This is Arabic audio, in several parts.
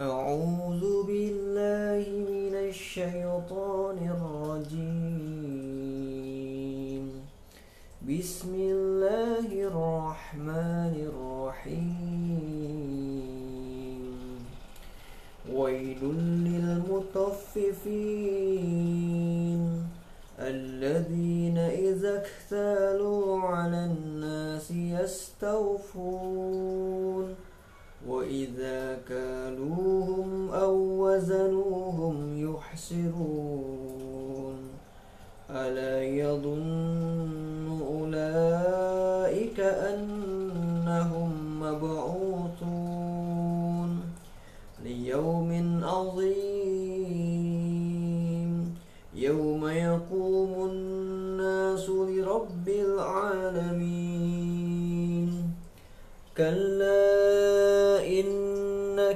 أعوذ بالله من الشيطان الرجيم. بسم الله الرحمن الرحيم. ويل للمطففين أولئك أنهم مبعوثون ليوم عظيم. يوم يقوم الناس لرب العالمين. كلا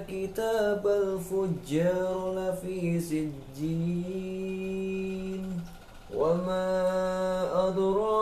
كتاب الفجار لفي سجين. وما أدراك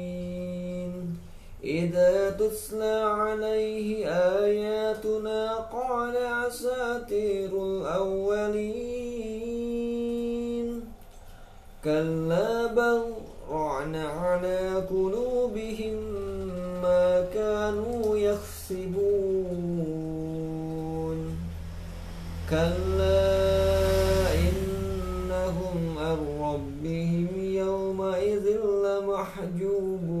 إذا تتلى عليه آياتنا قال أساطير الأولين كلا بل رعن على قلوبهم ما كانوا يكسبون كلا إنهم عن ربهم يومئذ لمحجوبون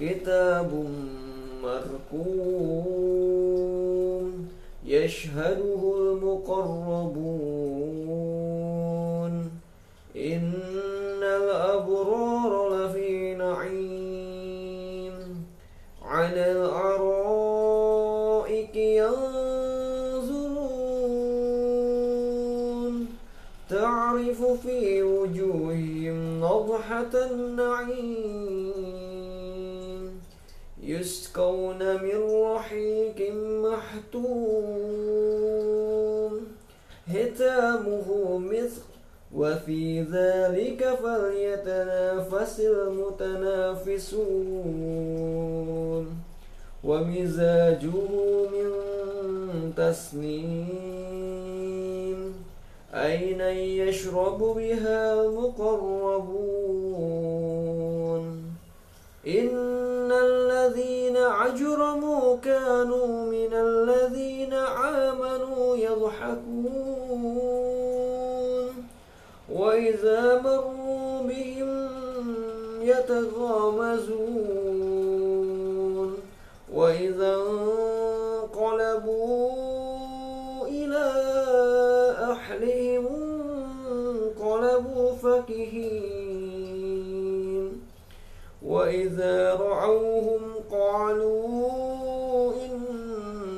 كتاب مركوم يشهده المقربون. إن الأبرار لفي نعيم. على الأرض تعرف في وجوههم نضحة النعيم. يسقون من رحيق محتوم. ختامه مثل وفي ذلك فليتنافس المتنافسون. ومزاجه من تسنيم. أين يشرب بها المقربون؟ إن عجرموا كانوا من الذين آمنوا يضحكون. وإذا مروا بهم يتغامزون. وإذا انقلبوا فكهين. وإذا رعوهم قالوا إن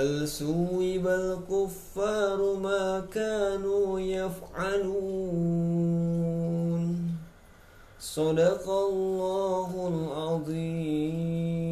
هل سوب الكفار ما كانوا يفعلون؟ صدق الله العظيم.